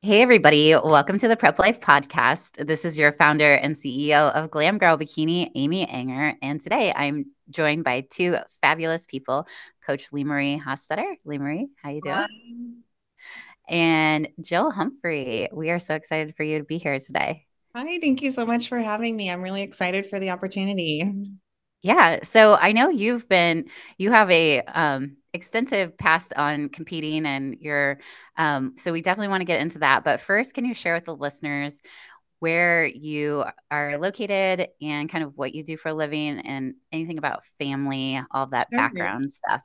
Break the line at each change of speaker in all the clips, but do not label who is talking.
Hey, everybody. Welcome to the Prep Life Podcast. This is your founder and CEO of Glam Girl Bikini, Amy Ehinger. And today I'm joined by two fabulous people, Coach Lee Marie Hostetter. Lee Marie, how you doing? Hi. And Jill Humphrey. We are so excited for you to be here today.
Hi, thank you so much for having me. I'm really excited for the opportunity.
Yeah. So I know you've been, you have a um, extensive past on competing and your, um, so we definitely want to get into that. But first, can you share with the listeners where you are located and kind of what you do for a living and anything about family, all that sure. background stuff?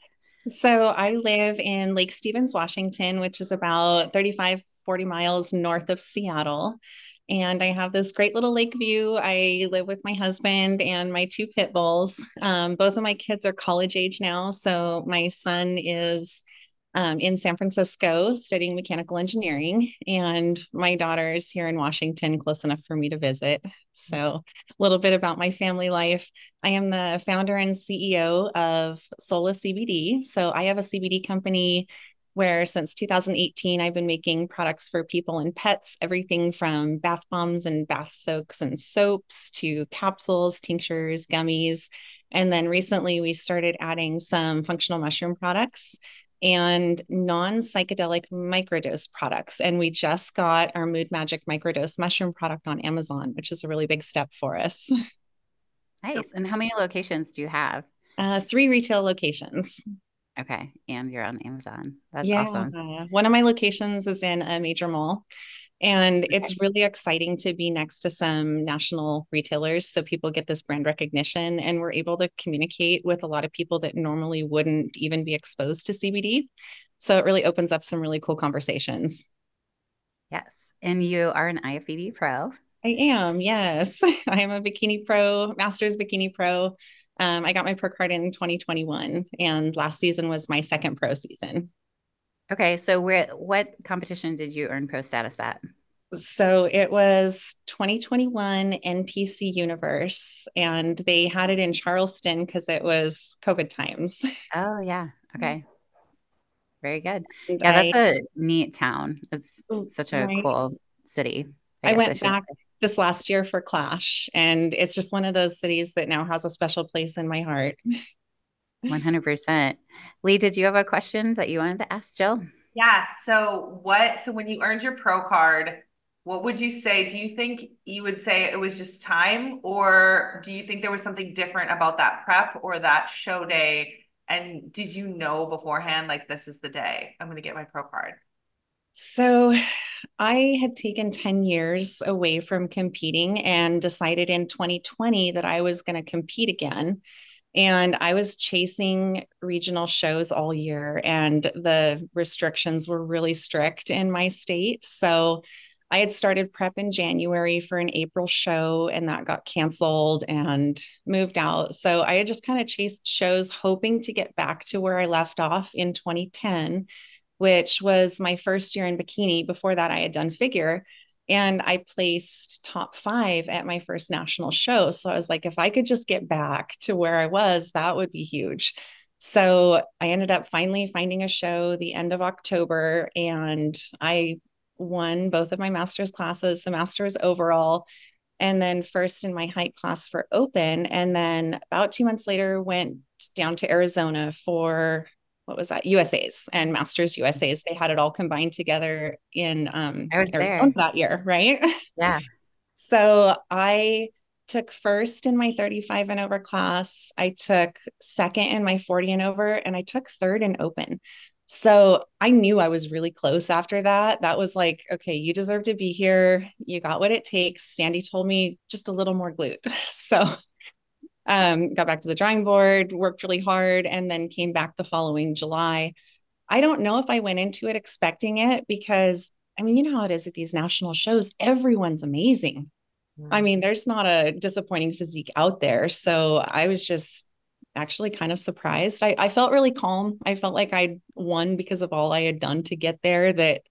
So I live in Lake Stevens, Washington, which is about 35, 40 miles north of Seattle and I have this great little lake view. I live with my husband and my two pit bulls. Um, both of my kids are college age now. So my son is um, in San Francisco studying mechanical engineering, and my daughter is here in Washington, close enough for me to visit. So, a little bit about my family life. I am the founder and CEO of Sola CBD. So, I have a CBD company where since 2018 I've been making products for people and pets, everything from bath bombs and bath soaks and soaps to capsules, tinctures, gummies. And then recently we started adding some functional mushroom products and non psychedelic microdose products. And we just got our Mood Magic microdose mushroom product on Amazon, which is a really big step for us.
Nice. And how many locations do you have?
Uh, three retail locations.
Okay. And you're on Amazon. That's yeah. awesome.
One of my locations is in a major mall. And okay. it's really exciting to be next to some national retailers so people get this brand recognition and we're able to communicate with a lot of people that normally wouldn't even be exposed to CBD. So it really opens up some really cool conversations.
Yes. And you are an IFBB pro.
I am. Yes. I am a bikini pro, master's bikini pro. Um, I got my pro card in 2021, and last season was my second pro season.
Okay, so where what competition did you earn pro status at?
So it was 2021 NPC Universe, and they had it in Charleston because it was COVID times.
Oh yeah, okay, very good. And yeah, I, that's a neat town. It's such a right. cool city.
I, I went I back this last year for Clash. And it's just one of those cities that now has a special place in my heart.
100%. Lee, did you have a question that you wanted to ask Jill?
Yeah. So, what, so when you earned your pro card, what would you say? Do you think you would say it was just time, or do you think there was something different about that prep or that show day? And did you know beforehand, like, this is the day I'm going to get my pro card?
So I had taken 10 years away from competing and decided in 2020 that I was going to compete again. And I was chasing regional shows all year, and the restrictions were really strict in my state. So I had started prep in January for an April show, and that got canceled and moved out. So I had just kind of chased shows, hoping to get back to where I left off in 2010 which was my first year in bikini. Before that, I had done figure and I placed top five at my first national show. So I was like, if I could just get back to where I was, that would be huge. So I ended up finally finding a show the end of October and I won both of my master's classes, the master's overall, and then first in my height class for open. And then about two months later, went down to Arizona for what was that USA's and Masters USA's. They had it all combined together in um
I was there
that year, right?
Yeah.
so I took first in my 35 and over class. I took second in my 40 and over, and I took third in open. So I knew I was really close after that. That was like, okay, you deserve to be here. You got what it takes. Sandy told me just a little more glute. So um, got back to the drawing board, worked really hard, and then came back the following July. I don't know if I went into it expecting it because I mean, you know how it is at these national shows, everyone's amazing. Mm-hmm. I mean, there's not a disappointing physique out there. So I was just actually kind of surprised. I, I felt really calm. I felt like I'd won because of all I had done to get there, that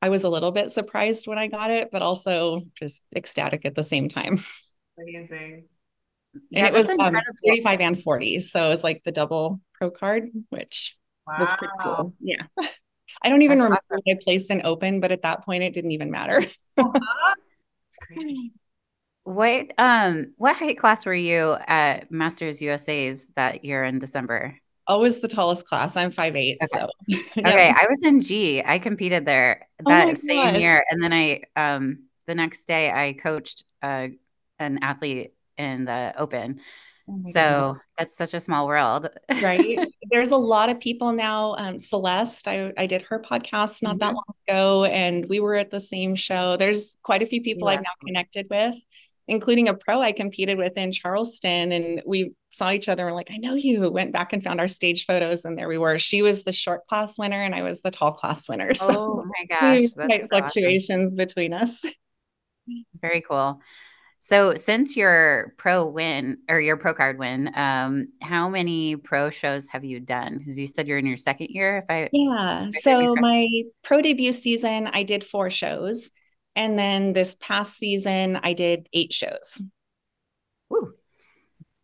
I was a little bit surprised when I got it, but also just ecstatic at the same time.
Amazing.
And yeah, it was um, 35 and 40. So it was like the double pro card, which wow. was pretty cool. Yeah. I don't even That's remember awesome. I placed an open, but at that point it didn't even matter.
It's crazy. What um what height class were you at Masters USA's that year in December?
Always the tallest class. I'm five eight. Okay. So
okay, I was in G. I competed there oh that oh same God. year, and then I um the next day I coached uh, an athlete in the Open. Oh so God. that's such a small world.
right. There's a lot of people now. Um, Celeste, I, I did her podcast not mm-hmm. that long ago, and we were at the same show. There's quite a few people yes. I've now connected with including a pro I competed with in Charleston. And we saw each other and like, I know you. Went back and found our stage photos, and there we were. She was the short class winner, and I was the tall class winner. So
oh my gosh,
quite fluctuations between us.
Very cool. So since your pro win or your pro card win, um, how many pro shows have you done? Because you said you're in your second year. If I
yeah, if I so my pro debut season, I did four shows. And then this past season, I did eight shows.
Ooh,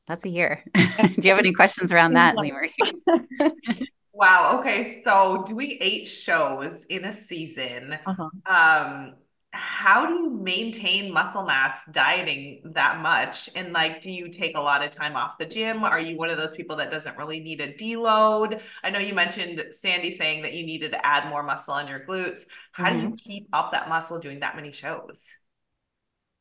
that's a year. Do you have any questions around that, Lee
wow. Okay. So doing eight shows in a season, uh-huh. um, how do you maintain muscle mass dieting that much? And like, do you take a lot of time off the gym? Are you one of those people that doesn't really need a deload? I know you mentioned Sandy saying that you needed to add more muscle on your glutes. How mm-hmm. do you mm-hmm. keep up that muscle doing that many shows?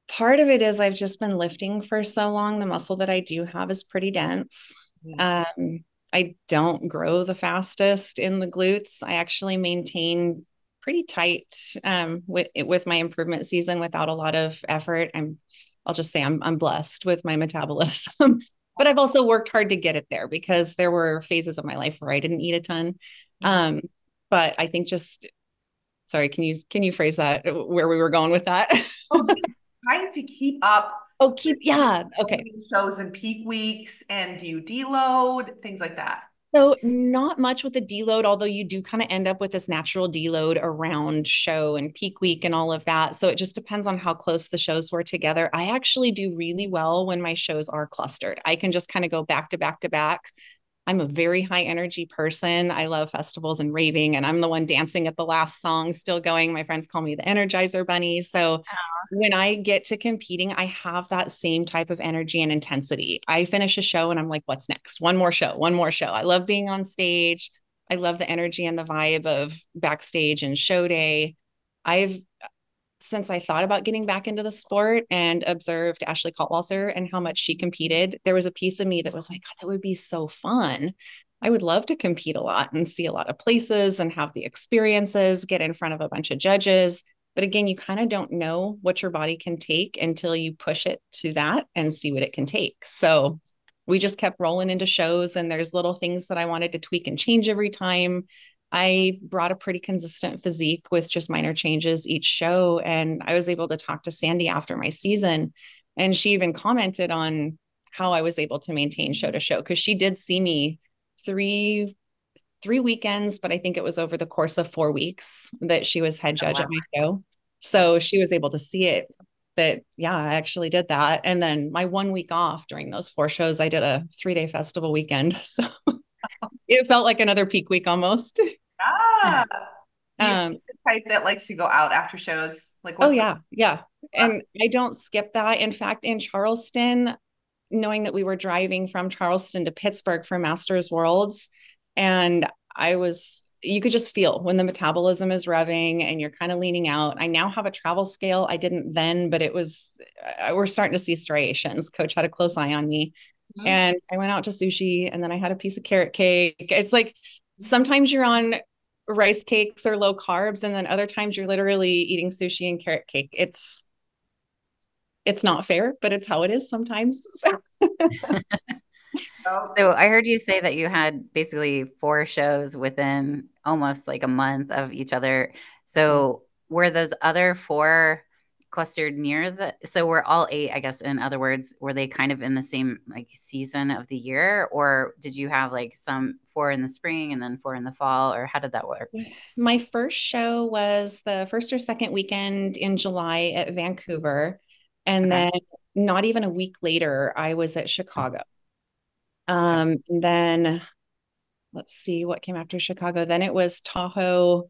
Part of it is I've just been lifting for so long. The muscle that I do have is pretty dense. Mm-hmm. Um, I don't grow the fastest in the glutes. I actually maintain pretty tight um, with with my improvement season without a lot of effort. I'm I'll just say I'm I'm blessed with my metabolism. but I've also worked hard to get it there because there were phases of my life where I didn't eat a ton. Mm-hmm. Um, but I think just sorry, can you can you phrase that where we were going with that?
oh, trying to keep up.
Oh, keep yeah. Okay.
Shows and peak weeks and do you deload things like that?
So not much with the deload, although you do kind of end up with this natural deload around show and peak week and all of that. So it just depends on how close the shows were together. I actually do really well when my shows are clustered. I can just kind of go back to back to back. I'm a very high energy person. I love festivals and raving, and I'm the one dancing at the last song, still going. My friends call me the Energizer Bunny. So when I get to competing, I have that same type of energy and intensity. I finish a show and I'm like, what's next? One more show, one more show. I love being on stage. I love the energy and the vibe of backstage and show day. I've since I thought about getting back into the sport and observed Ashley Kaltwasser and how much she competed, there was a piece of me that was like, that would be so fun. I would love to compete a lot and see a lot of places and have the experiences, get in front of a bunch of judges. But again, you kind of don't know what your body can take until you push it to that and see what it can take. So we just kept rolling into shows, and there's little things that I wanted to tweak and change every time. I brought a pretty consistent physique with just minor changes each show. And I was able to talk to Sandy after my season. And she even commented on how I was able to maintain show to show because she did see me three three weekends, but I think it was over the course of four weeks that she was head oh, judge oh, wow. at my show. So she was able to see it that, yeah, I actually did that. And then my one week off during those four shows, I did a three day festival weekend. So it felt like another peak week almost.
Ah, um, type that likes to go out after shows. Like,
oh yeah, yeah. And I don't skip that. In fact, in Charleston, knowing that we were driving from Charleston to Pittsburgh for Masters Worlds, and I was you could just feel when the metabolism is revving and you're kind of leaning out. I now have a travel scale. I didn't then, but it was, uh, we're starting to see striations. Coach had a close eye on me. Mm-hmm. And I went out to sushi and then I had a piece of carrot cake. It's like sometimes you're on rice cakes or low carbs and then other times you're literally eating sushi and carrot cake. It's it's not fair but it's how it is sometimes.
So i heard you say that you had basically four shows within almost like a month of each other. So mm-hmm. were those other four clustered near the so we're all eight i guess in other words were they kind of in the same like season of the year? Or did you have like some four in the spring and then four in the fall? Or how did that work?
My first show was the first or second weekend in july at vancouver. And okay. then not even a week later i was at chicago. Um and then let's see what came after chicago. Then it was tahoe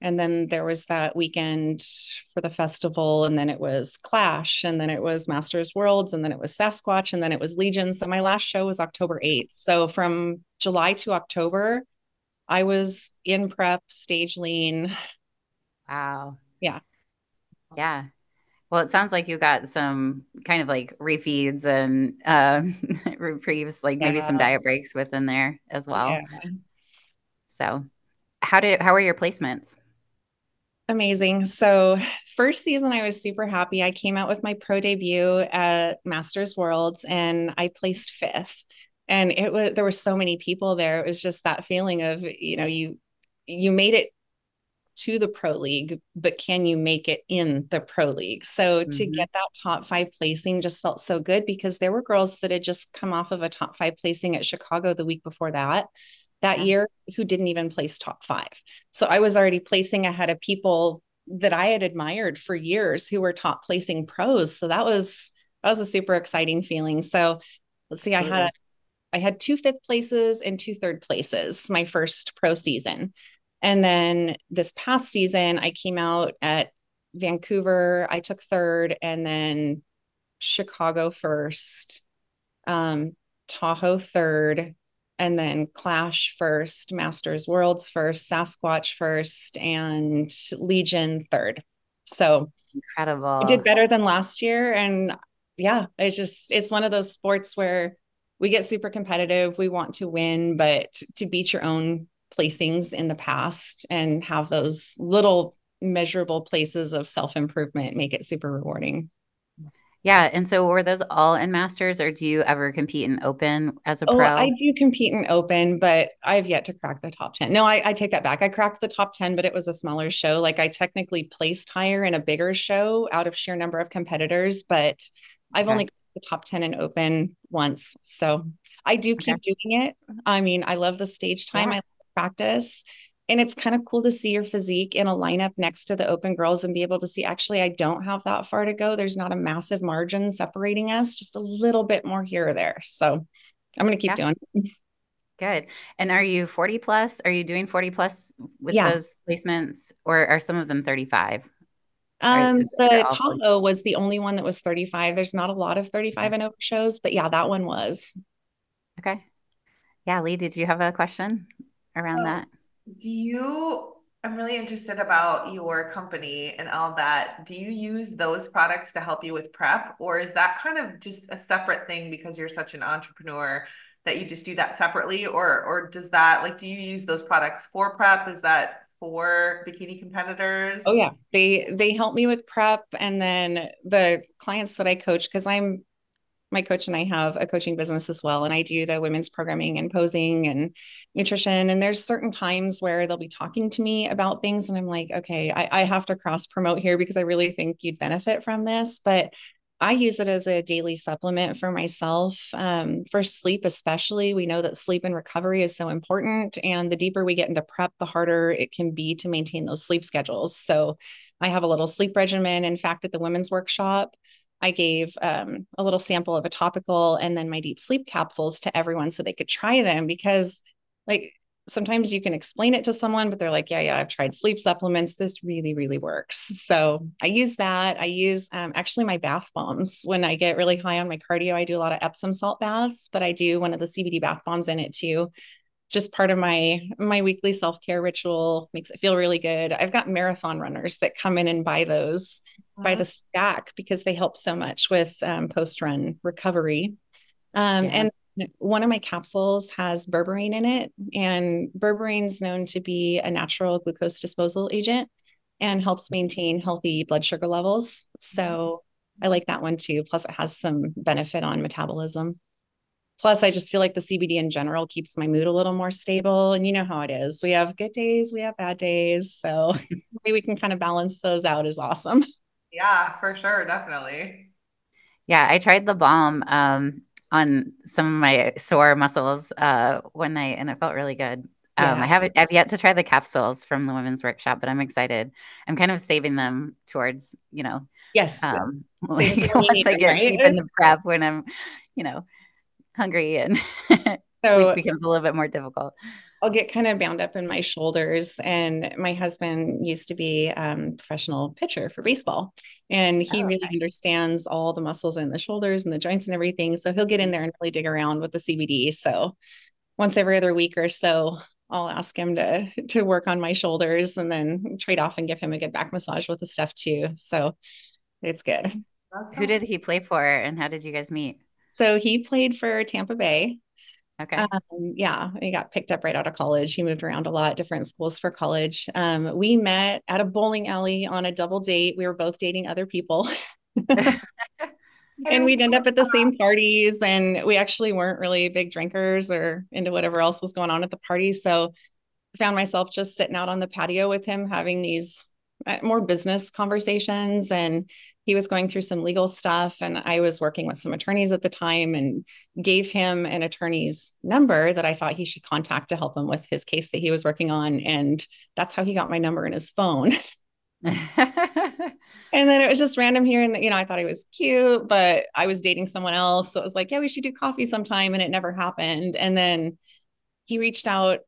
And then there was that weekend for the festival, and then it was Clash, and then it was Masters Worlds, and then it was Sasquatch, and then it was Legion. So my last show was October 8th. So from July to October, I was in prep, stage lean.
Wow.
Yeah.
Yeah. Well, it sounds like you got some kind of like refeeds and uh, reprieves, like maybe some diet breaks within there as well. Yeah. So, how did how were your placements?
Amazing. So, first season, I was super happy. I came out with my pro debut at Masters Worlds, and I placed fifth. And it was there were so many people there. It was just that feeling of you know you you made it to the pro league, but can you make it in the pro league? So mm-hmm. to get that top five placing just felt so good because there were girls that had just come off of a top five placing at Chicago the week before that, that year, who didn't even place top five. So I was already placing ahead of people that I had admired for years who were top placing pros. So that was that was a super exciting feeling. So let's see, Absolutely. I had I had two fifth places and two third places my first pro season. And then this past season, I came out at Vancouver, I took third, and then Chicago first, um, Tahoe third, and then Clash first, Masters Worlds first, Sasquatch first, and Legion third. So
incredible.
I did better than last year. And yeah, it's just, it's one of those sports where we get super competitive. We want to win, but to beat your own placings in the past and have those little measurable places of self improvement make it super rewarding.
Yeah. And so were those all in masters or do you ever compete in open as a
oh,
pro?
I do compete in open, but I've yet to crack the top 10. No, I, I, take that back. I cracked the top 10, but it was a smaller show. Like I technically placed higher in a bigger show out of sheer number of competitors, but I've okay. only the top 10 in open once. So I do keep okay. doing it. I mean, I love the stage time. Yeah. I practice. And it's kind of cool to see your physique in a lineup next to the open girls and be able to see actually, I don't have that far to go. There's not a massive margin separating us, just a little bit more here or there. So I'm going to keep yeah. doing
Good. And are you 40 plus? Are you doing 40 plus with yeah. those placements or are some of them 35?
Um, the Tahoe was the only one that was 35. There's not a lot of 35 and over shows, but yeah, that one was.
Okay. Yeah, Lee, did you have a question? around so that.
Do you I'm really interested about your company and all that. Do you use those products to help you with prep or is that kind of just a separate thing because you're such an entrepreneur that you just do that separately or or does that like do you use those products for prep? Is that for bikini competitors?
Oh yeah. They they help me with prep and then the clients that I coach cuz I'm my coach and I have a coaching business as well. And I do the women's programming and posing and nutrition. And there's certain times where they'll be talking to me about things. And I'm like, okay, I, I have to cross promote here because I really think you'd benefit from this. But I use it as a daily supplement for myself. Um, for sleep, especially, we know that sleep and recovery is so important. And the deeper we get into prep, the harder it can be to maintain those sleep schedules. So I have a little sleep regimen. In fact, at the women's workshop, I gave um, a little sample of a topical and then my deep sleep capsules to everyone so they could try them because, like, sometimes you can explain it to someone, but they're like, yeah, yeah, I've tried sleep supplements. This really, really works. So I use that. I use um, actually my bath bombs when I get really high on my cardio. I do a lot of Epsom salt baths, but I do one of the CBD bath bombs in it too. Just part of my my weekly self care ritual makes it feel really good. I've got marathon runners that come in and buy those by the stack because they help so much with um, post run recovery. Um, yeah. And one of my capsules has berberine in it, and berberine is known to be a natural glucose disposal agent and helps maintain healthy blood sugar levels. So I like that one too. Plus, it has some benefit on metabolism. Plus, I just feel like the CBD in general keeps my mood a little more stable. And you know how it is. We have good days, we have bad days. So maybe we can kind of balance those out is awesome.
Yeah, for sure. Definitely.
Yeah, I tried the balm um, on some of my sore muscles uh, one night and it felt really good. Um, yeah. I haven't I've yet to try the capsules from the women's workshop, but I'm excited. I'm kind of saving them towards, you know,
yes.
Um, like, once I get right? deep into prep when I'm, you know, hungry and so, sleep becomes a little bit more difficult.
I'll get kind of bound up in my shoulders. And my husband used to be a um, professional pitcher for baseball, and he oh, really okay. understands all the muscles in the shoulders and the joints and everything. So he'll get in there and really dig around with the CBD. So once every other week or so, I'll ask him to to work on my shoulders and then trade off and give him a good back massage with the stuff too. So it's good.
Who did he play for and how did you guys meet?
So he played for Tampa Bay.
Okay. Um,
yeah, he got picked up right out of college. He moved around a lot, different schools for college. Um, we met at a bowling alley on a double date. We were both dating other people. and we'd end up at the same parties and we actually weren't really big drinkers or into whatever else was going on at the party so i found myself just sitting out on the patio with him having these uh, more business conversations and he was going through some legal stuff and i was working with some attorneys at the time and gave him an attorney's number that i thought he should contact to help him with his case that he was working on and that's how he got my number in his phone. And then it was just random here and you know i thought he was cute but i was dating someone else so it was like yeah we should do coffee sometime and it never happened. And then he reached out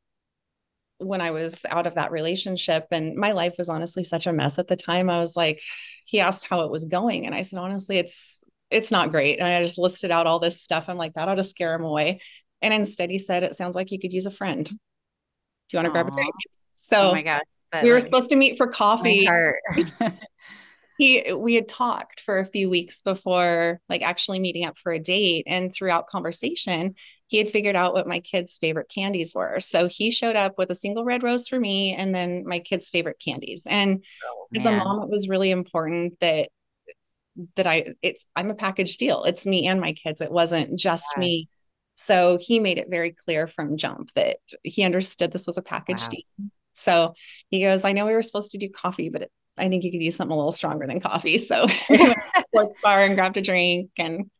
when i was out of that relationship and my life was honestly such a mess at the time i was like he asked how it was going and i said honestly it's it's not great. And i just listed out all this stuff. I'm like that ought to scare him away. And instead he said it sounds like you could use a friend. Do you want to grab a drink? So
oh my gosh,
we were supposed to meet for coffee. he we had talked for a few weeks before like actually meeting up for a date and throughout conversation he had figured out what my kids favorite candies were. So he showed up with a single red rose for me and then my kids favorite candies. And oh, as a mom it was really important that that i it's i'm a package deal. It's me and my kids. It wasn't just yeah. me. So he made it very clear from jump that he understood this was a package wow. deal. So he goes, I know we were supposed to do coffee, but it, I think you could use something a little stronger than coffee. So sports bar and grabbed a drink and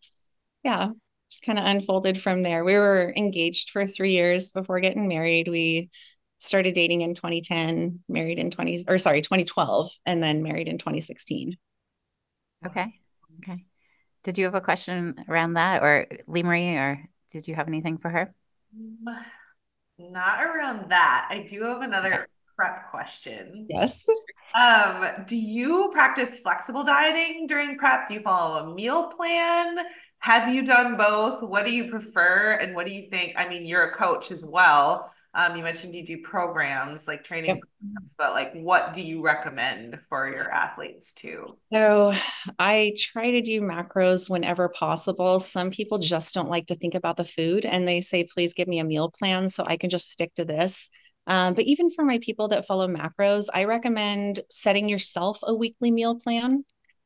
yeah, just kind of unfolded from there. We were engaged for three years before getting married. We started dating in 2010, married in 20 or sorry, 2012, and then married in 2016.
Okay. Okay. Did you have a question around that or Lee Marie, or did you have anything for her?
Not around that. I do have another prep question.
Yes.
Um, do you practice flexible dieting during prep? Do you follow a meal plan? Have you done both? What do you prefer? And what do you think? I mean, you're a coach as well. Um, you mentioned you do programs like training yep. programs, but like what do you recommend for your athletes too?
So I try to do macros whenever possible. Some people just don't like to think about the food and they say, please give me a meal plan so I can just stick to this. Um, but even for my people that follow macros, I recommend setting yourself a weekly meal plan.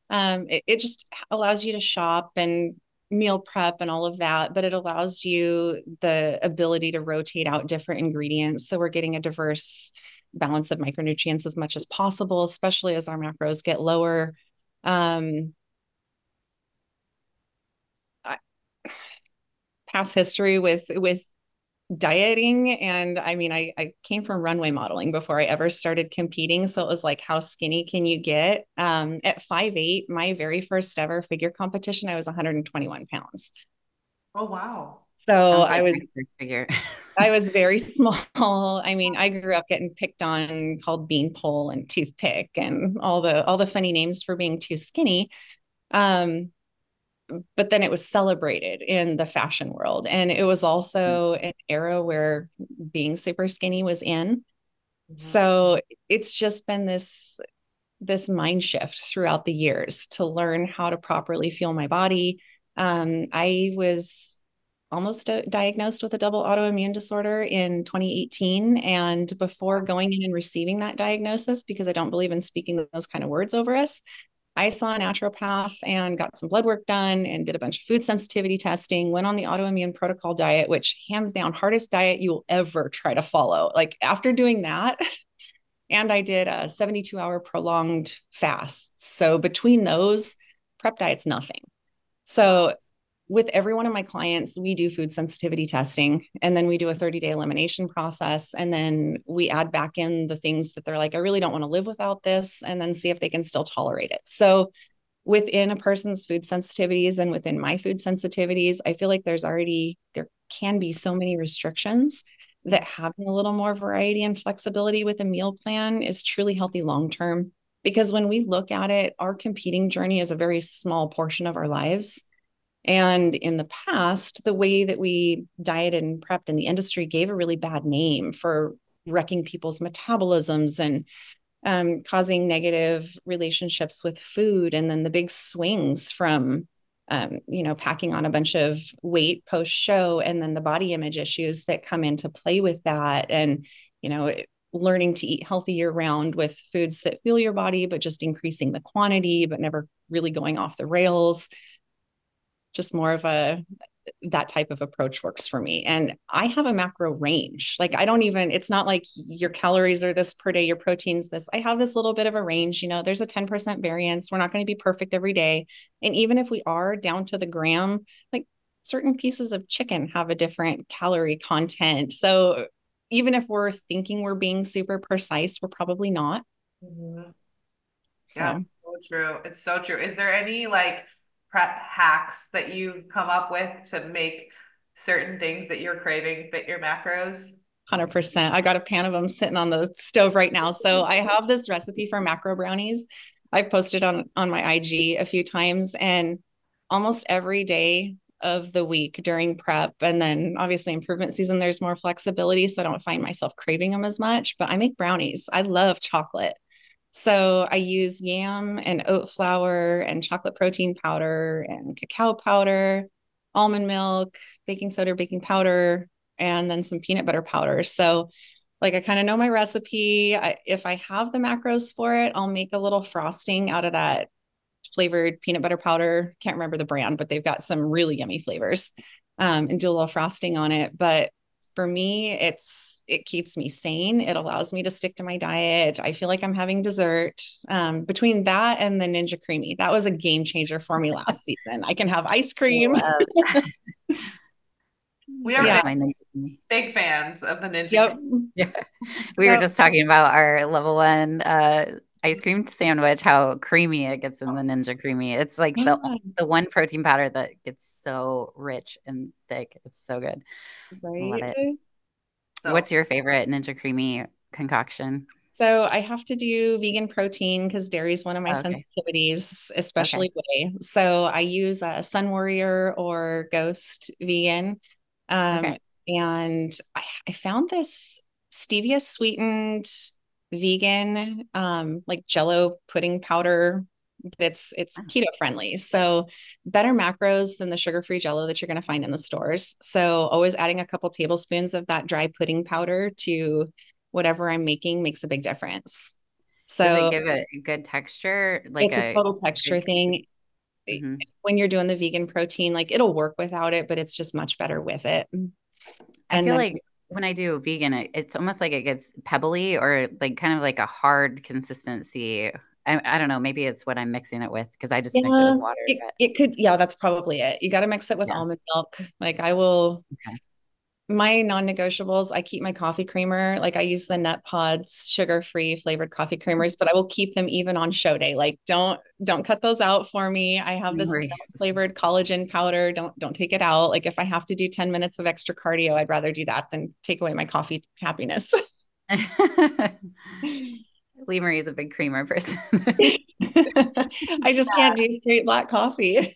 Um, it, it just allows you to shop and meal prep and all of that, but it allows you the ability to rotate out different ingredients. So we're getting a diverse balance of micronutrients as much as possible, especially as our macros get lower. Um, I, past history with with dieting and i mean I, I came from runway modeling before i ever started competing so it was like how skinny can you get? Um, at five eight my very first ever figure competition i was 121 pounds.
Oh wow.
So like i was figure. I was very small. I mean i grew up getting picked on called beanpole and toothpick and all the all the funny names for being too skinny. Um but then it was celebrated in the fashion world. And it was also mm-hmm. an era where being super skinny was in. Mm-hmm. So it's just been this this mind shift throughout the years to learn how to properly feel my body. Um, I was almost diagnosed with a double autoimmune disorder in 2018. And before going in and receiving that diagnosis, because I don't believe in speaking those kind of words over us, I saw a naturopath and got some blood work done and did a bunch of food sensitivity testing, went on the autoimmune protocol diet, which hands down hardest diet you will ever try to follow. Like after doing that, and I did a 72 hour prolonged fast. So between those, prep diet's nothing. So with every one of my clients, we do food sensitivity testing and then we do a 30 day elimination process. And then we add back in the things that they're like, I really don't want to live without this, and then see if they can still tolerate it. So, within a person's food sensitivities and within my food sensitivities, I feel like there's already, there can be so many restrictions that having a little more variety and flexibility with a meal plan is truly healthy long term. Because when we look at it, our competing journey is a very small portion of our lives. And in the past, the way that we dieted and prepped in the industry gave a really bad name for wrecking people's metabolisms and um, causing negative relationships with food. And then the big swings from um, you know, packing on a bunch of weight post show and then the body image issues that come into play with that. And, you know, learning to eat healthy year round with foods that fuel your body, but just increasing the quantity, but never really going off the rails. Just more of a that type of approach works for me. And I have a macro range. Like I don't even, it's not like your calories are this per day, your proteins this. I have this little bit of a range. You know, there's a 10% variance. We're not going to be perfect every day. And even if we are down to the gram, like certain pieces of chicken have a different calorie content. So even if we're thinking we're being super precise, we're probably not.
Mm-hmm. So. Yeah, so true. It's so true. Is there any like prep hacks that you've come up with to make certain things that you're craving fit your macros?
100%. I got a pan of them sitting on the stove right now. So I have this recipe for macro brownies. I've posted on on my IG a few times and almost every day of the week during prep and then obviously improvement season there's more flexibility so I don't find myself craving them as much, but I make brownies. I love chocolate. So I use yam and oat flour and chocolate protein powder and cacao powder, almond milk, baking soda, baking powder, and then some peanut butter powder. So like I kind of know my recipe. I, if I have the macros for it, I'll make a little frosting out of that flavored peanut butter powder. Can't remember the brand, but they've got some really yummy flavors um, and do a little frosting on it. But for me, it's it keeps me sane. It allows me to stick to my diet. I feel like I'm having dessert. Um, between that and the Ninja Creami, that was a game changer for me last season. I can have ice cream.
we are yeah. big, big, fans of the Ninja. Yep.
Yeah. We yep. were just talking about our level one uh, ice cream sandwich, how creamy it gets in the Ninja Creami. It's like yeah. the the one protein powder that gets so rich and thick. It's so good. Right. So. What's your favorite Ninja Creami concoction?
So I have to do vegan protein because dairy is one of my okay. sensitivities, especially okay. whey. So I use a Sunwarrior or Ghost vegan. Um, okay. And I, I, found this stevia sweetened vegan, um, like jello pudding powder it's it's keto friendly so better macros than the sugar-free jello that you're going to find in the stores. So always adding a couple tablespoons of that dry pudding powder to whatever i'm making makes a big difference. So
does it give it a good texture
like it's a, a total texture thing. Mm-hmm. when you're doing the vegan protein like it'll work without it but it's just much better with it.
And i feel then, like when I do vegan, it, it's almost like it gets pebbly or like kind of like a hard consistency I, I, don't know. Maybe it's what I'm mixing it with because I just yeah, mix it with water.
It, it, could, yeah, that's probably it. You got to mix it with yeah. almond milk. Like I will, okay. my non negotiables, I keep my coffee creamer. Like I use the Nutpods sugar free flavored coffee mm-hmm. creamers, but I will keep them even on show day. Like don't, don't cut those out for me. I have this flavored collagen powder. Don't, don't take it out. Like if I have to do 10 minutes of extra cardio, I'd rather do that than take away my coffee happiness.
Lee Marie is a big creamer person.
I just yeah. can't do straight black coffee.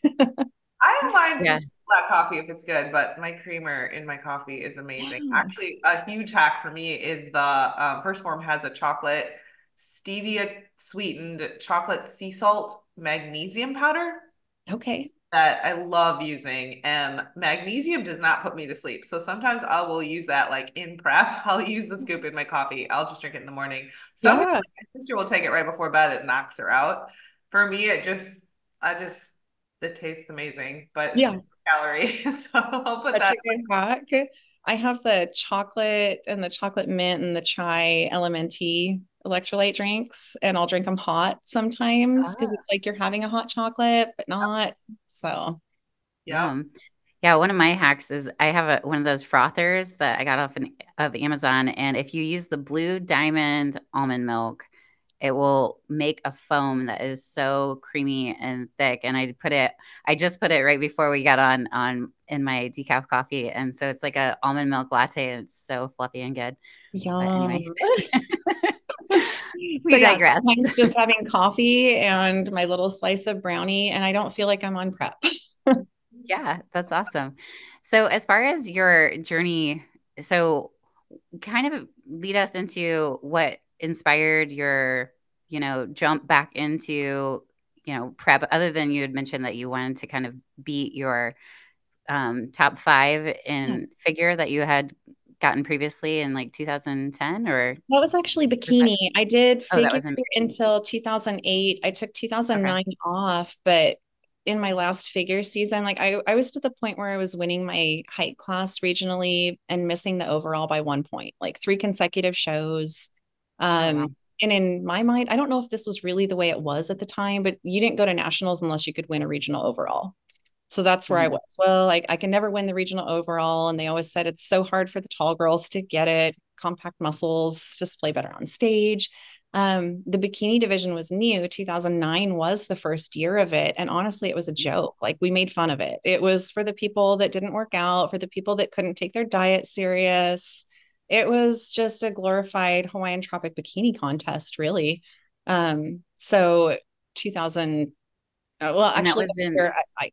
I don't mind yeah. black coffee if it's good, but my creamer in my coffee is amazing. Yeah. Actually, a huge hack for me is the um, 1st Phorm has a chocolate stevia sweetened chocolate sea salt magnesium powder.
Okay
that I love using, and magnesium does not put me to sleep. So sometimes I will use that like in prep. I'll use the scoop in my coffee. I'll just drink it in the morning. Sometimes yeah. my sister will take it right before bed. It knocks her out. For me, it just, I just, it tastes amazing, but yeah, calorie. so I'll put that.
Hack. I have the chocolate and the chocolate mint and the chai LMNT electrolyte drinks and I'll drink them hot sometimes because ah. it's like you're having a hot chocolate, but not. So,
yeah. Um,
yeah, one of my hacks is I have a, one of those frothers that I got off an, of Amazon, and if you use the blue diamond almond milk it will make a foam that is so creamy and thick. And I put it, I just put it right before we got on on in my decaf coffee, and so it's like a almond milk latte, and it's so fluffy and good.
Yeah.
We so digress.
Yeah, just having coffee and my little slice of brownie, and I don't feel like I'm on prep.
yeah, that's awesome. So, as far as your journey, so kind of lead us into what inspired your, you know, jump back into, you know, prep, other than you had mentioned that you wanted to kind of beat your um, top five in yeah. figure that you had gotten previously in like 2010 or
that was actually bikini that, i did figure oh, until 2008 i took 2009 okay. off but in my last figure season, like I, I was to the point where I was winning my height class regionally and missing the overall by one point, like three consecutive shows. Oh, um, oh, wow. And in my mind, I don't know if this was really the way it was at the time, but you didn't go to nationals unless you could win a regional overall. So that's where mm-hmm. I was. Well, like I can never win the regional overall. And they always said it's so hard for the tall girls to get it, compact muscles, display better on stage. Um, the bikini division was new. 2009 was the first year of it and honestly it was a joke. Like we made fun of it. It was for the people that didn't work out for the people that couldn't take their diet serious. It was just a glorified hawaiian tropic bikini contest really. Um, so 2000 uh, well actually in I, I,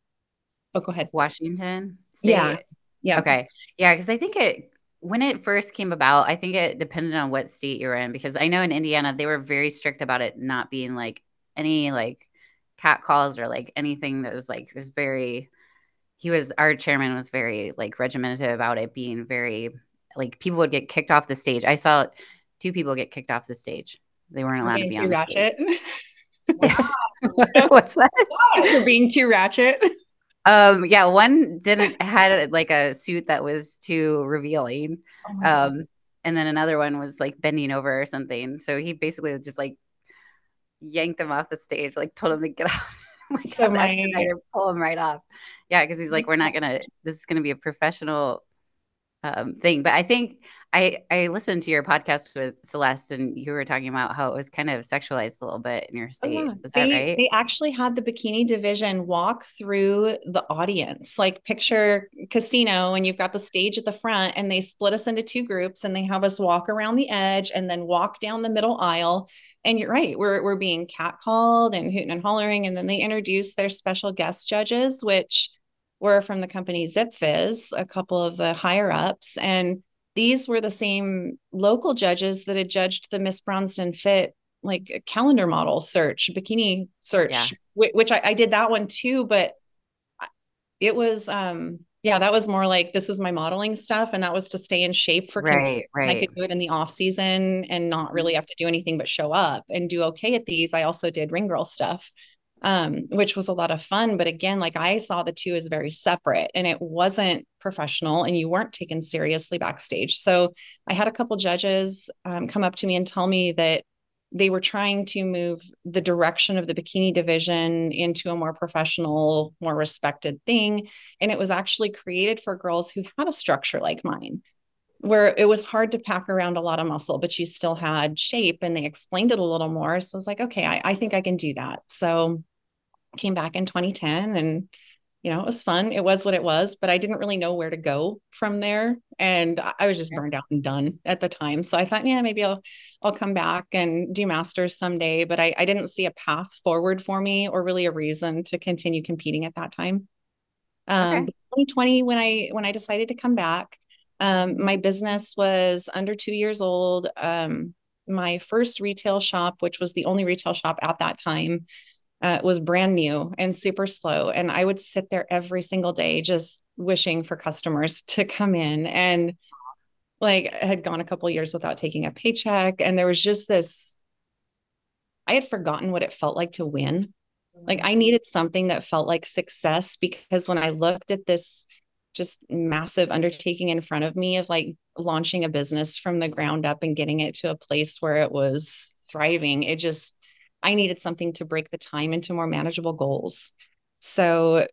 oh go ahead
washington State.
yeah yeah
okay yeah because i think it when it first came about, I think it depended on what state you're in because I know in Indiana they were very strict about it not being like any like cat calls or like anything that was like was very he was our chairman was very like regimented about it being very like people would get kicked off the stage. I saw two people get kicked off the stage. They weren't allowed to be on ratchet.
stage. What's that? For being too ratchet.
Um, yeah, one didn't had like a suit that was too revealing. Oh um, and then another one was like bending over or something. So he basically just like yanked him off the stage, like told him to get off. like so my pull him right off. Yeah, because he's like, we're not gonna. This is gonna be a professional um, thing. But I think I I listened to your podcast with Celeste, and you were talking about how it was kind of sexualized a little bit in your state. Oh, yeah. Is
they,
that right?
They actually had the bikini division walk through the audience, like picture casino, and you've got the stage at the front, and they split us into two groups, and they have us walk around the edge and then walk down the middle aisle. And you're right, we're we're being catcalled and hooting and hollering, and then they introduce their special guest judges, which were from the company Zipfizz, a couple of the higher ups. And these were the same local judges that had judged the Miss Bronzed Fit like calendar model search, bikini search, yeah. which, which I, I did that one too. But it was, um, yeah, that was more like this is my modeling stuff, and that was to stay in shape for
right, right.
I could do it in the off season and not really have to do anything but show up and do okay at these. I also did ring girl stuff, um, which was a lot of fun. But again, like I saw the two as very separate and it wasn't professional and you weren't taken seriously backstage. So I had a couple judges um, come up to me and tell me that they were trying to move the direction of the bikini division into a more professional, more respected thing. And it was actually created for girls who had a structure like mine where it was hard to pack around a lot of muscle, but you still had shape and they explained it a little more. So I was like, okay, I, I think I can do that. So came back in 2010 and you know, it was fun. It was what it was, but I didn't really know where to go from there. And I was just burned out and done at the time. So I thought, yeah, maybe I'll I'll come back and do masters someday. But I, I didn't see a path forward for me or really a reason to continue competing at that time. Um, okay. 2020, when I when I decided to come back, um, my business was under two years old. Um, my first retail shop, which was the only retail shop at that time, uh, was brand new and super slow. And I would sit there every single day just wishing for customers to come in. And like I had gone a couple years without taking a paycheck. And there was just this, I had forgotten what it felt like to win. Like I needed something that felt like success because when I looked at this just massive undertaking in front of me of like launching a business from the ground up and getting it to a place where it was thriving. It just, I needed something to break the time into more manageable goals. So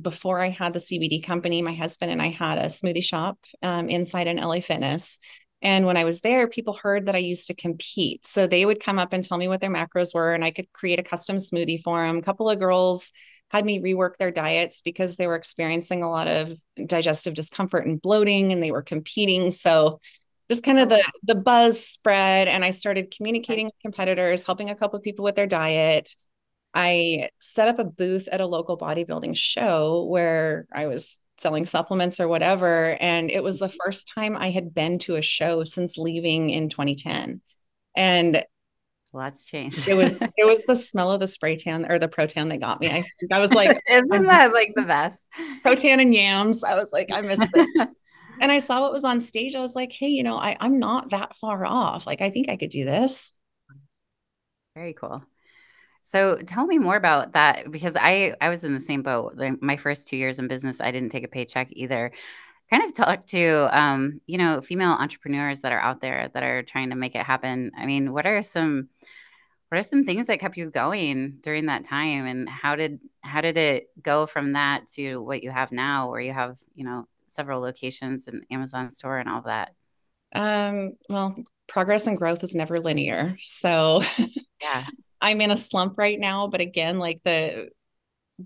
before I had the CBD company, my husband and I had a smoothie shop um, inside an LA Fitness. And when I was there, people heard that I used to compete. So they would come up and tell me what their macros were, and I could create a custom smoothie for them. A couple of girls had me rework their diets because they were experiencing a lot of digestive discomfort and bloating and they were competing. So just kind of the the buzz spread and I started communicating with competitors, helping a couple of people with their diet. I set up a booth at a local bodybuilding show where I was selling supplements or whatever. And it was the mm-hmm. first time I had been to a show since leaving in 2010. And
Lots changed.
it was it was the smell of the spray tan or the protan that got me. I, I was like,
isn't that like the best?
Protan and yams. I was like, I miss it. And I saw what was on stage. I was like, hey, you know, I, I'm not that far off. Like, I think I could do this.
Very cool. So tell me more about that because I I was in the same boat. My first two years in business, I didn't take a paycheck either. Kind of talk to um, you know female entrepreneurs that are out there that are trying to make it happen. I mean, what are some what are some things that kept you going during that time, and how did how did it go from that to what you have now, where you have you know several locations and Amazon store and all that?
Um, well, progress and growth is never linear. So
yeah
I'm in a slump right now, but again, like the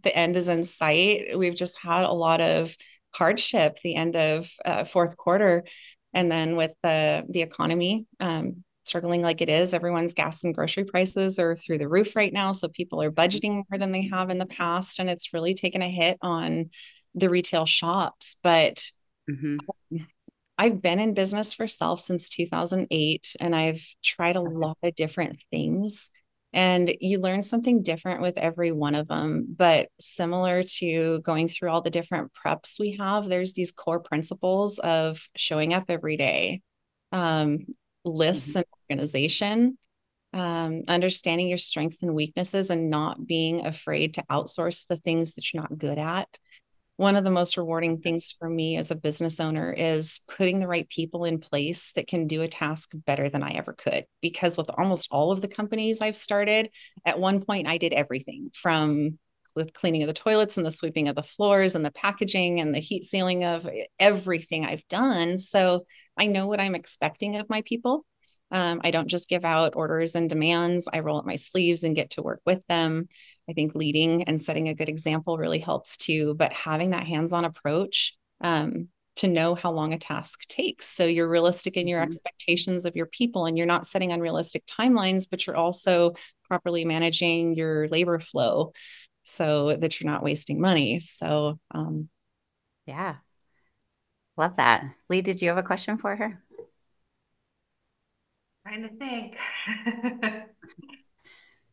the end is in sight. We've just had a lot of hardship the end of uh, fourth quarter, and then with the the economy um, struggling like it is, everyone's gas and grocery prices are through the roof right now. So people are budgeting more than they have in the past, and it's really taken a hit on the retail shops. But mm-hmm. I've been in business for self since 2008, and I've tried a lot of different things and you learn something different with every one of them but similar to going through all the different preps we have there's these core principles of showing up every day um, lists mm-hmm. and organization um, understanding your strengths and weaknesses and not being afraid to outsource the things that you're not good at one of the most rewarding things for me as a business owner is putting the right people in place that can do a task better than I ever could. Because with almost all of the companies I've started, at one point I did everything from the cleaning of the toilets and the sweeping of the floors and the packaging and the heat sealing of everything I've done. So I know what I'm expecting of my people. Um, I don't just give out orders and demands. I roll up my sleeves and get to work with them. I think leading and setting a good example really helps too, but having that hands on approach um, to know how long a task takes. So you're realistic in your mm-hmm. expectations of your people and you're not setting unrealistic timelines, but you're also properly managing your labor flow so that you're not wasting money. So, um,
yeah. Love that. Lee, did you have a question for her?
Trying to think.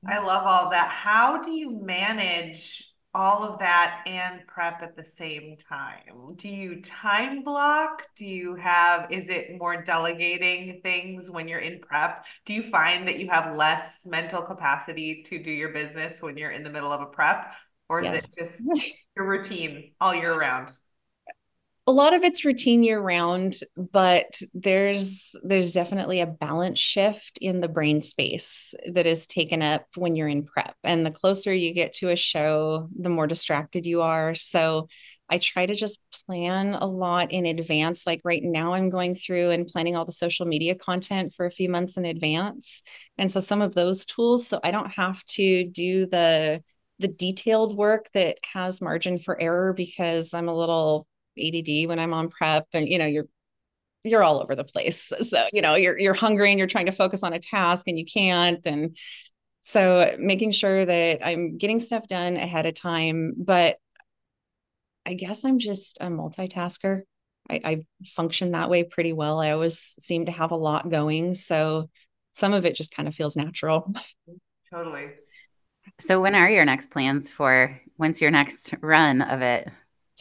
I love all that. How do you manage all of that and prep at the same time? Do you time block? Do you have, is it more delegating things when you're in prep? Do you find that you have less mental capacity to do your business when you're in the middle of a prep? Or is yes. it just your routine all year round?
A lot of it's routine year round but there's there's definitely a balance shift in the brain space that is taken up when you're in prep. And the closer you get to a show the more distracted you are. So i try to just plan a lot in advance. Like right now i'm going through and planning all the social media content for a few months in advance. And so some of those tools so i don't have to do the the detailed work that has margin for error because I'm a little ADD when I'm on prep and you know you're you're all over the place. So you know you're you're hungry and you're trying to focus on a task and you can't. And so making sure that I'm getting stuff done ahead of time but I guess I'm just a multitasker. I, I function that way pretty well. I always seem to have a lot going. So some of it just kind of feels natural.
Totally.
So when are your next plans for when's your next run of it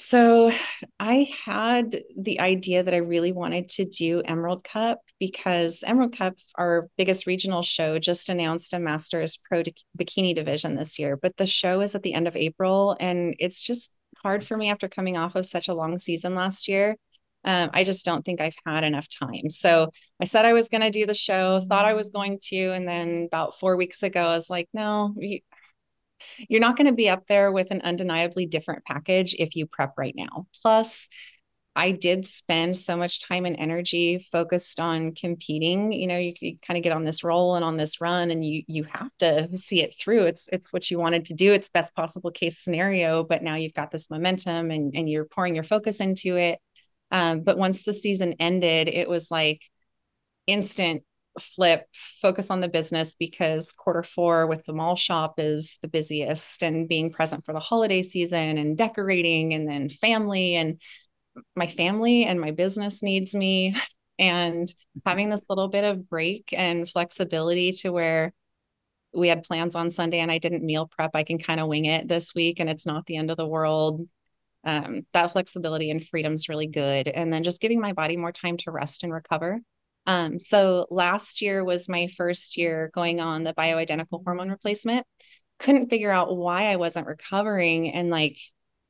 so I had the idea that I really wanted to do Emerald Cup because Emerald Cup, our biggest regional show, just announced a Masters Pro Bikini division this year. But the show is at the end of April, and it's just hard for me after coming off of such a long season last year. Um, I just don't think I've had enough time. So I said I was going to do the show, thought I was going to, and then about four weeks ago, I was like, no, you're not going to be up there with an undeniably different package if you prep right now. Plus, I did spend so much time and energy focused on competing. You know, you, you kind of get on this roll and on this run, and you you have to see it through. It's it's what you wanted to do. It's best possible case scenario, but now you've got this momentum and and you're pouring your focus into it. Um, but once the season ended, it was like instant flip, focus on the business because quarter four with the mall shop is the busiest and being present for the holiday season and decorating and then family and my family and my business needs me and having this little bit of break and flexibility to where we had plans on Sunday and I didn't meal prep. I can kind of wing it this week and it's not the end of the world. Um, that flexibility and freedom is really good. And then just giving my body more time to rest and recover. Um, so last year was my first year going on the bioidentical hormone replacement. Couldn't figure out why I wasn't recovering. And like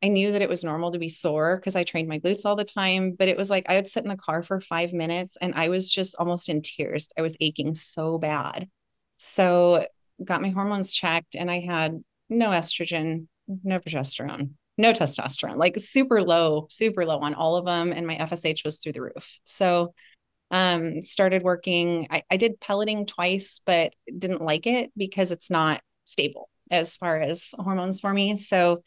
I knew that it was normal to be sore because I trained my glutes all the time, but it was like I would sit in the car for five minutes and I was just almost in tears. I was aching so bad. So got my hormones checked and I had no estrogen, no progesterone, no testosterone, like super low, super low on all of them. And my FSH was through the roof. So um started working. I, I did pelleting twice, but didn't like it because it's not stable as far as hormones for me. So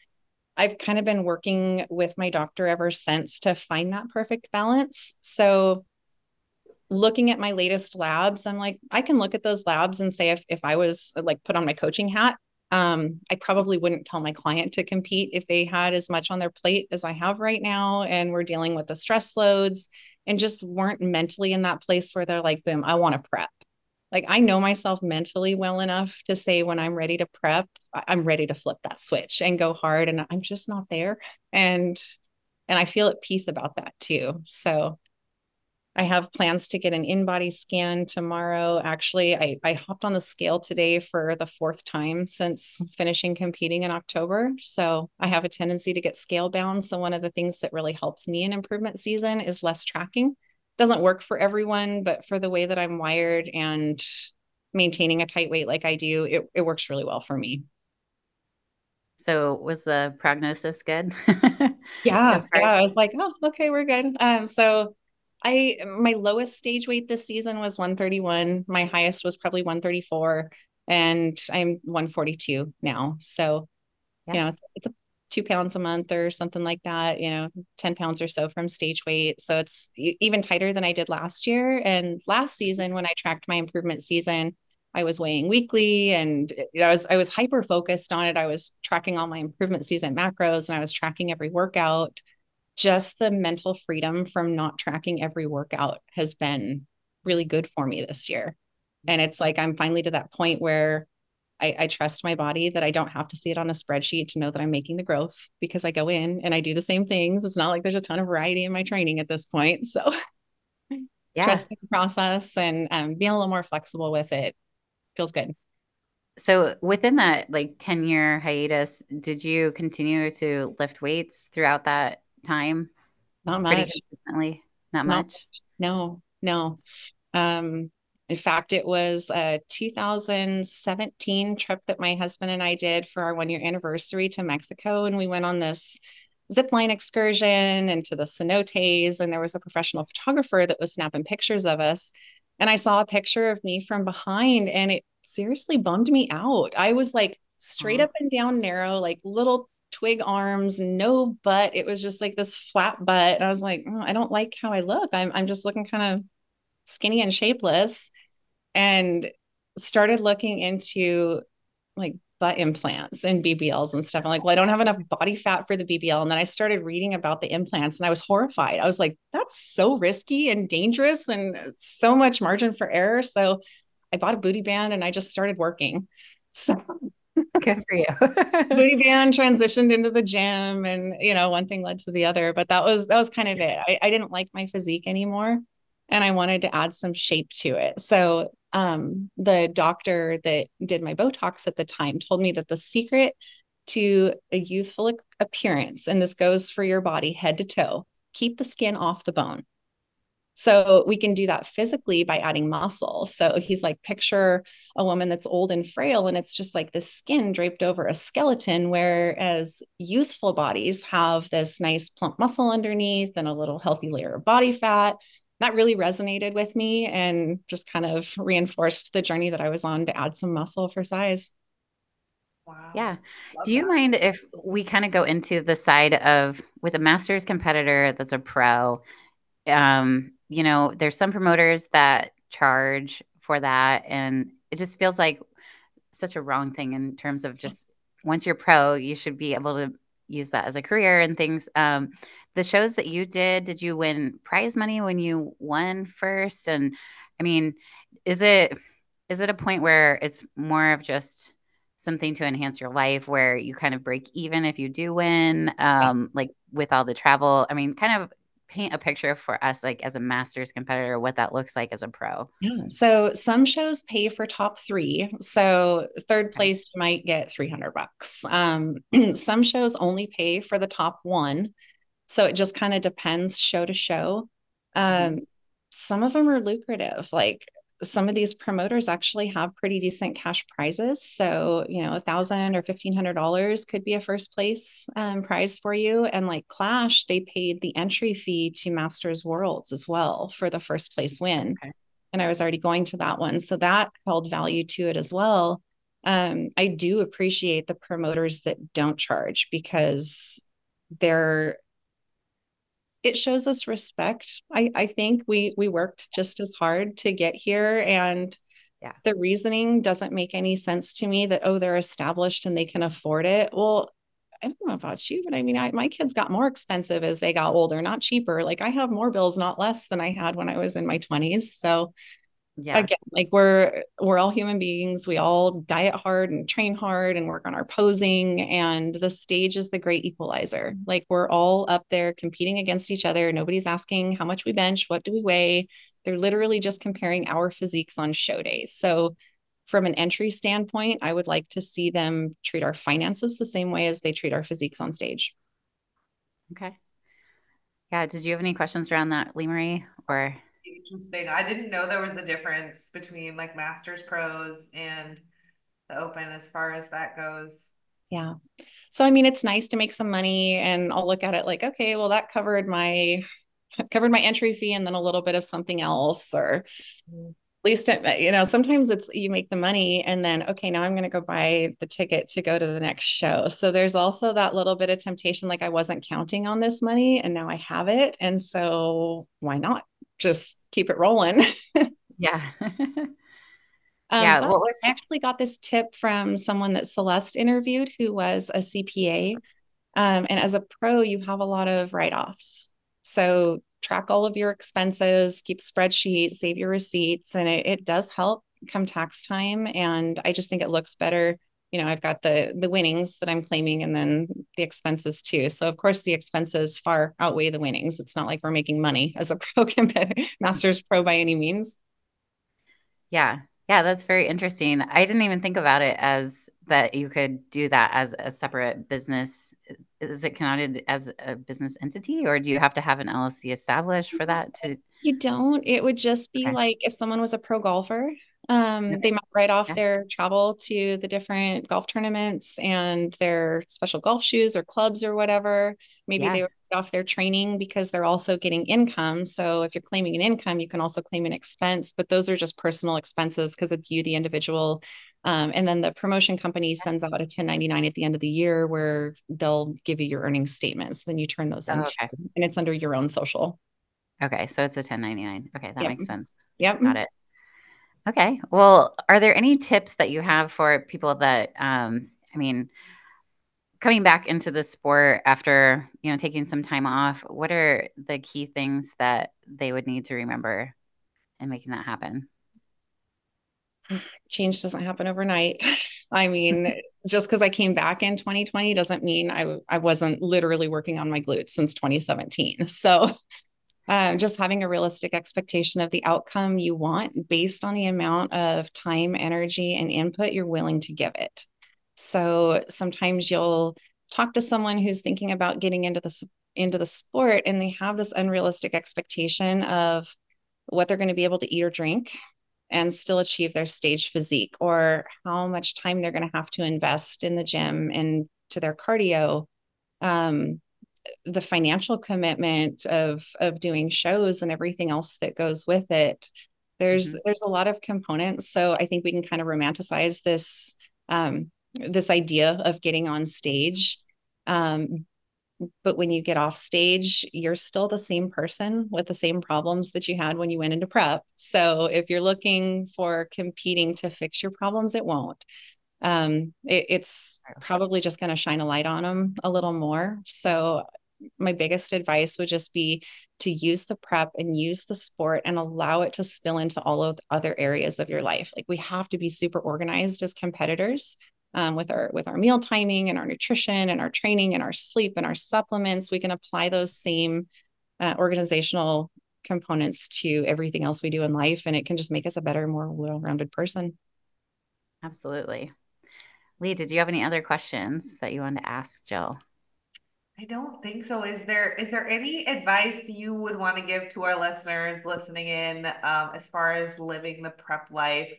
I've kind of been working with my doctor ever since to find that perfect balance. So looking at my latest labs, I'm like, I can look at those labs and say if if I was like put on my coaching hat, um, I probably wouldn't tell my client to compete if they had as much on their plate as I have right now. And we're dealing with the stress loads and just weren't mentally in that place where they're like, boom, I want to prep like I know myself mentally well enough to say when I'm ready to prep, I'm ready to flip that switch and go hard and I'm just not there and and I feel at peace about that too. So I have plans to get an InBody scan tomorrow. Actually, I, I hopped on the scale today for the fourth time since finishing competing in October. So I have a tendency to get scale bound. So one of the things that really helps me in improvement season is less tracking doesn't work for everyone, but for the way that I'm wired and maintaining a tight weight like I do, it, it works really well for me.
So was the prognosis good?
yeah. Yeah. I was like, oh, okay, we're good. Um, so I my lowest stage weight this season was 131. My highest was probably 134. And I'm 142 now. So, yeah. you know, it's, it's two pounds a month or something like that, you know, 10 pounds or so from stage weight. So it's even tighter than I did last year. And last season, when I tracked my improvement season, I was weighing weekly and eh, you know, I was I was hyper focused on it. I was tracking all my improvement season macros and I was tracking every workout. Just the mental freedom from not tracking every workout has been really good for me this year. And it's like I'm finally to that point where I, I, trust my body that I don't have to see it on a spreadsheet to know that I'm making the growth because I go in and I do the same things. It's not like there's a ton of variety in my training at this point. So yeah. trusting the process and um, being a little more flexible with it feels good.
So within that like 10 year hiatus, did you continue to lift weights throughout that time?
Not much.
Pretty consistently. Not, Not much.
No, no. Um, in fact, it was a 2017 trip that my husband and I did for our one year anniversary to Mexico. And we went on this zip line excursion into the cenotes. And there was a professional photographer that was snapping pictures of us. And I saw a picture of me from behind and it seriously bummed me out. I was like straight up and down narrow, like little twig arms, no butt. It was just like this flat butt. And I was like, oh, I don't like how I look. I'm, I'm just looking kind of skinny and shapeless and started looking into like butt implants and BBLs and stuff. I'm like, well, I don't have enough body fat for the BBL. And then I started reading about the implants and I was horrified. I was like, that's so risky and dangerous and so much margin for error. So I bought a booty band and I just started working. So
good for you.
booty band transitioned into the gym and you know, one thing led to the other. But that was that was kind of it. I, I didn't like my physique anymore and I wanted to add some shape to it. So um, the doctor that did my Botox at the time told me that the secret to a youthful appearance, and this goes for your body head to toe, keep the skin off the bone. So we can do that physically by adding muscle. So he's like, picture a woman that's old and frail, and it's just like the skin draped over a skeleton, whereas youthful bodies have this nice plump muscle underneath and a little healthy layer of body fat. That really resonated with me and just kind of reinforced the journey that I was on to add some muscle for size.
Wow. Yeah. Love Do you that. mind if we kind of go into the side of with a masters competitor that's a pro? Um, you know, there's some promoters that charge for that. And it just feels like such a wrong thing in terms of just once you're pro, you should be able to use that as a career and things. Um, the shows that you did, did you win prize money when you won first? And I mean, is it is it a point where it's more of just something to enhance your life where you kind of break even if you do win um, like with all the travel i mean kind of paint a picture for us like as a masters competitor what that looks like as a pro.
Yeah. So some shows pay for top three so third place you might get 300 bucks. Um, some shows only pay for the top one so it just kind of depends show to show. Mm-hmm. um, some of them are lucrative like some of these promoters actually have pretty decent cash prizes. So, you know, a thousand or fifteen hundred dollars could be a first place um, prize for you. And like Clash, they paid the entry fee to Masters Worlds as well for the first place win. Okay. And I was already going to that one. So that held value to it as well. Um, I do appreciate the promoters that don't charge because they're it shows us respect. I, I think we we worked just as hard to get here and yeah. the reasoning doesn't make any sense to me that oh they're established and they can afford it. Well, I don't know about you, but I mean, I, my kids got more expensive as they got older, not cheaper. Like I have more bills, not less than I had when I was in my 20s. So yeah. Again like we're we're all human beings. We all diet hard and train hard and work on our posing and the stage is the great equalizer. Mm-hmm. Like we're all up there competing against each other. Nobody's asking how much we bench what do we weigh? They're literally just comparing our physiques on show days. So from an entry standpoint i would like to see them treat our finances the same way as they treat our physiques on stage.
Okay. Yeah did you have any questions around that lee marie or
interesting. I didn't know there was a difference between like Masters Pros and the Open as far as that goes.
Yeah. So I mean it's nice to make some money and I'll look at it like okay, well that covered my covered my entry fee and then a little bit of something else or mm-hmm. at least it, you know sometimes it's you make the money and then okay now i'm going to go buy the ticket to go to the next show so there's also that little bit of temptation like i wasn't counting on this money and now i have it and so why not just keep it rolling.
yeah.
Um, yeah. What was I actually got this tip from someone that Celeste interviewed who was a CPA. Um, and as a pro, you have a lot of write offs. So track all of your expenses, keep spreadsheets, save your receipts, and it, it does help come tax time. And I just think it looks better you know, I've got the the winnings that I'm claiming and then the expenses too. So of course the expenses far outweigh the winnings. It's not like we're making money as a pro competitor, masters pro by any means.
Yeah. Yeah, that's very interesting. I didn't even think about it as that you could do that as a separate business. Is it counted as a business entity or do you have to have an LLC established for that to
You don't. It would just be okay. like if someone was a pro golfer um, okay. They might write off yeah. their travel to the different golf tournaments and their special golf shoes or clubs or whatever. Maybe yeah. they write off their training because they're also getting income. So if you're claiming an income, you can also claim an expense, but those are just personal expenses because it's you, the individual. Um, and then the promotion company sends out a 1099 at the end of the year where they'll give you your earnings statements. Then you turn those oh, okay. and it's under your own social.
Okay. So it's a 1099. Okay. That yep. makes sense.
Yep.
Got it. Okay. Well, are there any tips that you have for people that, um, I mean, coming back into the sport after, you know, taking some time off, what are the key things that they would need to remember in making that happen?
Change doesn't happen overnight. I mean, just because I came back in 2020 doesn't mean I I wasn't literally working on my glutes since 2017. So um, just having a realistic expectation of the outcome you want based on the amount of time, energy, and input you're willing to give it. So sometimes you'll talk to someone who's thinking about getting into the into the sport and they have this unrealistic expectation of what they're going to be able to eat or drink and still achieve their stage physique or how much time they're going to have to invest in the gym and to their cardio um, the financial commitment of of doing shows and everything else that goes with it there's mm-hmm. there's a lot of components. So i think we can kind of romanticize this um, this idea of getting on stage. Um, but when you get off stage you're still the same person with the same problems that you had when you went into prep. So if you're looking for competing to fix your problems it won't um, it, it's probably just going to shine a light on them a little more. So, my biggest advice would just be to use the prep and use the sport and allow it to spill into all of the other areas of your life. Like we have to be super organized as competitors. Um, with our with our meal timing and our nutrition and our training and our sleep and our supplements we can apply those same uh, organizational components to everything else we do in life and it can just make us a better more well-rounded person
absolutely Lee, did you have any other questions that you wanted to ask Jill?
I don't think so. Is there is there any advice you would want to give to our listeners listening in um, as far as living the prep life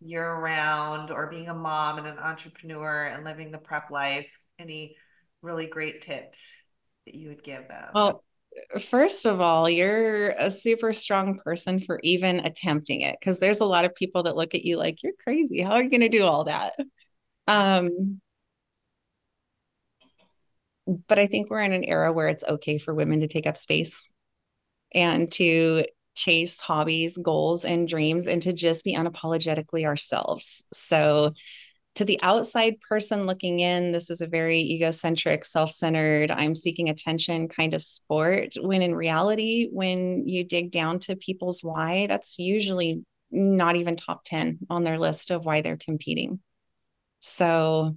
year round or being a mom and an entrepreneur and living the prep life? Any really great tips that you would give them?
Well, first of all, you're a super strong person for even attempting it because there's a lot of people that look at you like you're crazy. How are you going to do all that? Um, but I think we're in an era where it's okay for women to take up space and to chase hobbies, goals, and dreams, and to just be unapologetically ourselves. So, to the outside person looking in, this is a very egocentric, self centered, I'm seeking attention kind of sport. When in reality, when you dig down to people's why, that's usually not even top 10 on their list of why they're competing. So,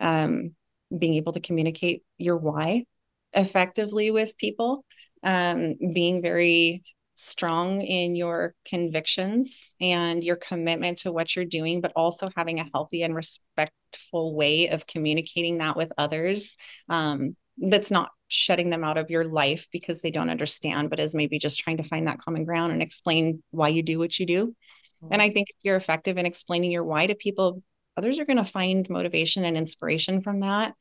um, being able to communicate your why effectively with people, um, being very strong in your convictions and your commitment to what you're doing, but also having a healthy and respectful way of communicating that with others. Um, that's not shutting them out of your life because they don't understand, but is maybe just trying to find that common ground and explain why you do what you do. Mm-hmm. And I think if you're effective in explaining your why to people, others are going to find motivation and inspiration from that.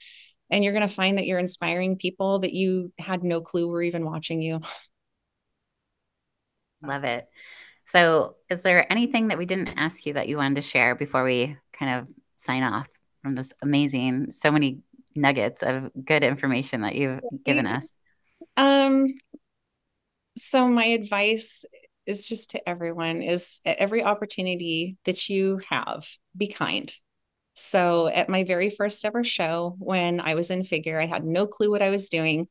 And you're going to find that you're inspiring people that you had no clue were even watching you.
Love it. So, is there anything that we didn't ask you that you wanted to share before we kind of sign off from this amazing, so many nuggets of good information that you've given us?
Um, so my advice is just to everyone is at every opportunity that you have, be kind. So at my very first ever show, when I was in figure, I had no clue what I was doing.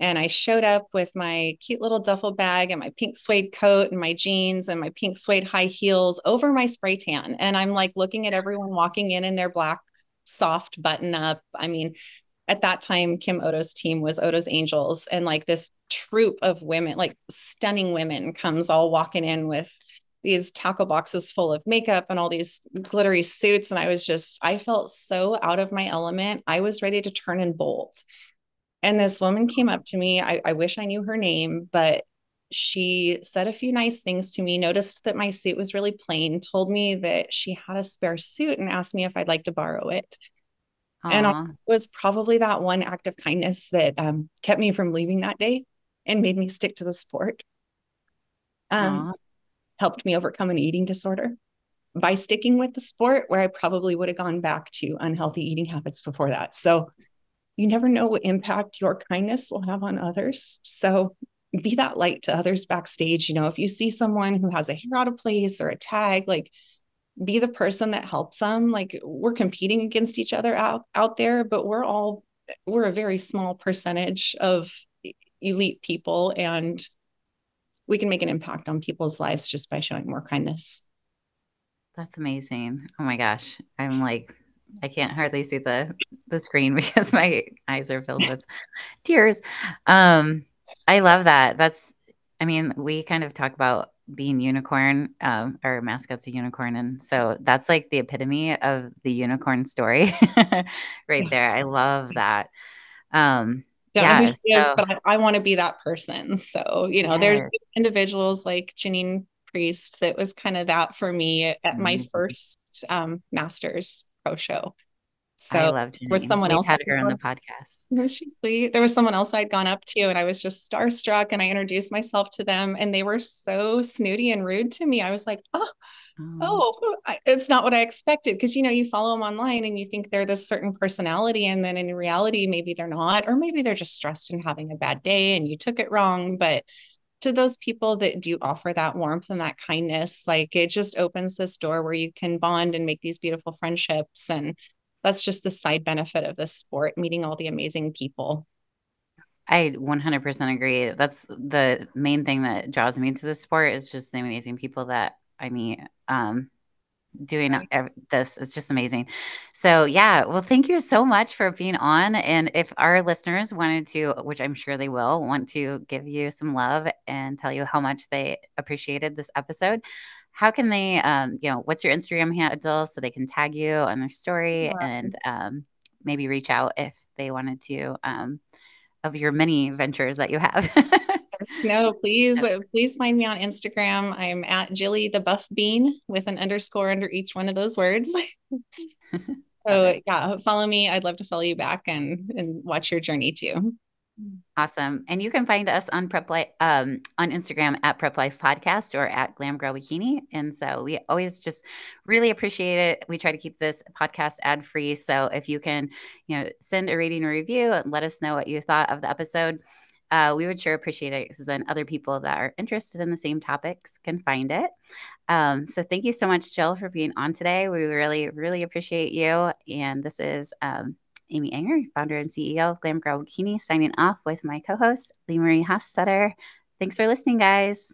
And I showed up with my cute little duffel bag and my pink suede coat and my jeans and my pink suede high heels over my spray tan. And I'm like looking at everyone walking in in their black soft button up. I mean, at that time, Kim Oddo's team was Oddo's Angels, and like this troop of women, like stunning women, comes all walking in with these tackle boxes full of makeup and all these glittery suits. And I was just, I felt so out of my element. I was ready to turn and bolt. And this woman came up to me. I, I wish I knew her name, but she said a few nice things to me, noticed that my suit was really plain, told me that she had a spare suit, and asked me if I'd like to borrow it. Aww. And it was probably that one act of kindness that um, kept me from leaving that day and made me stick to the sport. Um, helped me overcome an eating disorder by sticking with the sport where I probably would have gone back to unhealthy eating habits before that. So you never know what impact your kindness will have on others. So be that light to others backstage. You know, if you see someone who has a hair out of place or a tag, like be the person that helps them. Like we're competing against each other out out there, but we're all we're a very small percentage of elite people and we can make an impact on people's lives just by showing more kindness.
That's amazing. Oh my gosh. I'm like I can't hardly see the the screen because my eyes are filled with tears. Um I love that. That's I mean, we kind of talk about being unicorn. Um, our mascot's a unicorn, and so that's like the epitome of the unicorn story, right there. I love that. Um,
don't yeah, so, but I, I want to be that person. So, you know, yes. there's individuals like Janine Priest that was kind of that for me at my first um, master's pro show. So I loved with someone
We've
else
had her on the podcast.
She's sweet. There was someone else I'd gone up to and I was just starstruck and I introduced myself to them and they were so snooty and rude to me. I was like, oh, oh, oh I, it's not what I expected. Cause you know, you follow them online and you think they're this certain personality. And then in reality, maybe they're not, or maybe they're just stressed and having a bad day and you took it wrong. But to those people that do offer that warmth and that kindness, like it just opens this door where you can bond and make these beautiful friendships. And that's just the side benefit of this sport, meeting all the amazing people.
I 100% agree. That's the main thing that draws me to the sport is just the amazing people that I meet. Um, doing this. It's just amazing. So, yeah, well, thank you so much for being on. And if our listeners wanted to, which I'm sure they will, want to give you some love and tell you how much they appreciated this episode, how can they, um, you know, what's your Instagram handle so they can tag you on their story and um, maybe reach out if they wanted to um, of your many ventures that you have?
no, please, please find me on Instagram. I'm at Jilly the Buff Bean with an underscore under each one of those words. so yeah, follow me. I'd love to follow you back and and watch your journey too.
Awesome. And you can find us on Prep Life um, on Instagram at Prep Life Podcast or at Glam Girl Bikini. And so we always just really appreciate it. We try to keep this podcast ad free. So if you can, you know, send a rating or review and let us know what you thought of the episode uh, we would sure appreciate it because then other people that are interested in the same topics can find it. Um, so thank you so much, Jill, for being on today. We really, really appreciate you. And this is um, Amy Ehinger, founder and CEO of Glam Girl Bikini, signing off with my co-host, Lee Marie Hossetter. Thanks for listening, guys.